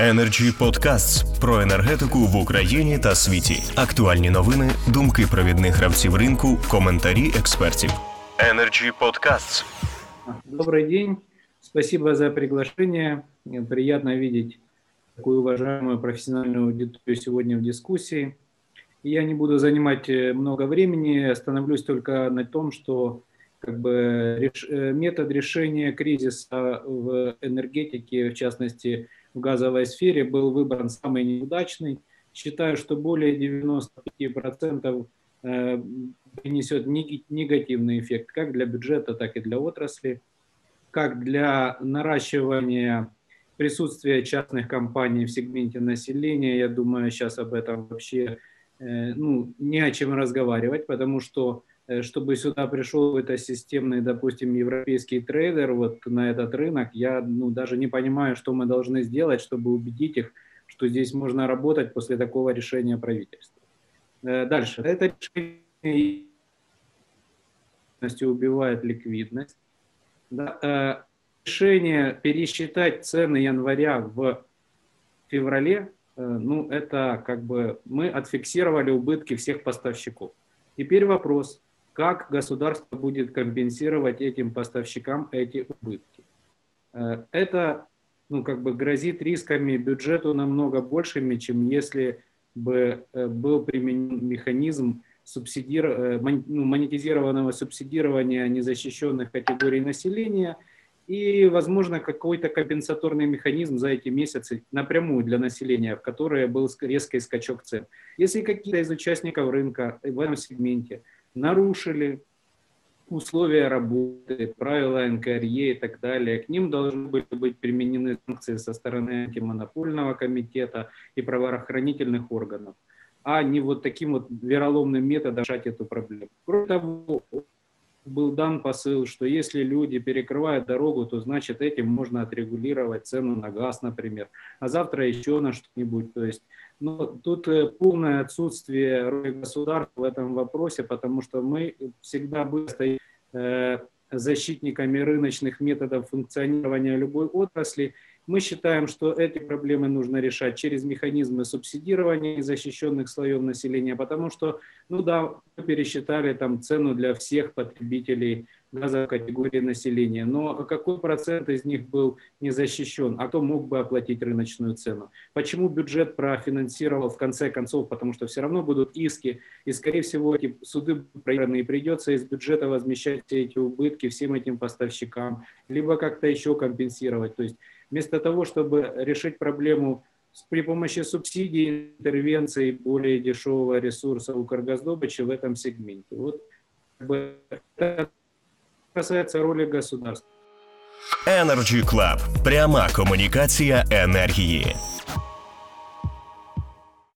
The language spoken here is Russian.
Energy Podcasts про енергетику в Україні та світі. Актуальні новини, думки провідних гравців ринку, коментарі експертів. Energy Podcasts. Добрый день. Спасибо за приглашение. Приятно видеть такую уважаемую профессиональную аудиторию сегодня в дискуссии. Я не буду занимать э, много времени, остановлюсь только на том, что как бы реш, э, метод решения кризиса в энергетике, в частности в газовой сфере, был выбран самый неудачный. Считаю, что более 95% э, принесет негативный эффект как для бюджета, так и для отрасли, как для наращивания присутствия частных компаний в сегменте населения. Я думаю, сейчас об этом вообще э, ну, не о чем разговаривать, потому что чтобы сюда пришел это системный, допустим, европейский трейдер вот на этот рынок, я ну, даже не понимаю, что мы должны сделать, чтобы убедить их, что здесь можно работать после такого решения правительства. Э, дальше. Это решение убивает ликвидность. Да, э, решение пересчитать цены января в феврале, ну, это как бы мы отфиксировали убытки всех поставщиков. Теперь вопрос, как государство будет компенсировать этим поставщикам эти убытки. Э, это ну, как бы грозит рисками бюджету намного большими, чем если бы э, был применен механизм субсидир... Э, ну, монетизированного субсидирования незащищенных категорий населения и, возможно, какой-то компенсаторный механизм за эти месяцы напрямую для населения, в которое был резкий скачок цен. Если какие-то из участников рынка в этом сегменте – нарушили условия работы, правила НКРЕ и так далее, к ним должны были быть применены санкции со стороны антимонопольного комитета и правоохранительных органов, а не вот таким вот вероломным методом решать эту проблему. Кроме того, был дан посыл, что если люди перекрывают дорогу, то значит этим можно отрегулировать цену на газ, например, а завтра еще на что-нибудь. То есть но тут э, полное отсутствие роли государства в этом вопросе, потому что мы всегда будем э, защитниками рыночных методов функционирования любой отрасли, мы считаем, что эти проблемы нужно решать через механизмы субсидирования незащищенных слоев населения, потому что, ну да, пересчитали там цену для всех потребителей газовой категории населения, но какой процент из них был не защищен, а кто мог бы оплатить рыночную цену? Почему бюджет профинансировал в конце концов, потому что все равно будут иски, и скорее всего эти суды проиграны, и придется из бюджета возмещать все эти убытки всем этим поставщикам, либо как-то еще компенсировать. То есть вместо того, чтобы решить проблему при помощи субсидий, интервенций более дешевого ресурса у Каргаздобыча в этом сегменте. Вот это касается роли государства. Energy Club. Пряма комунікація енергії.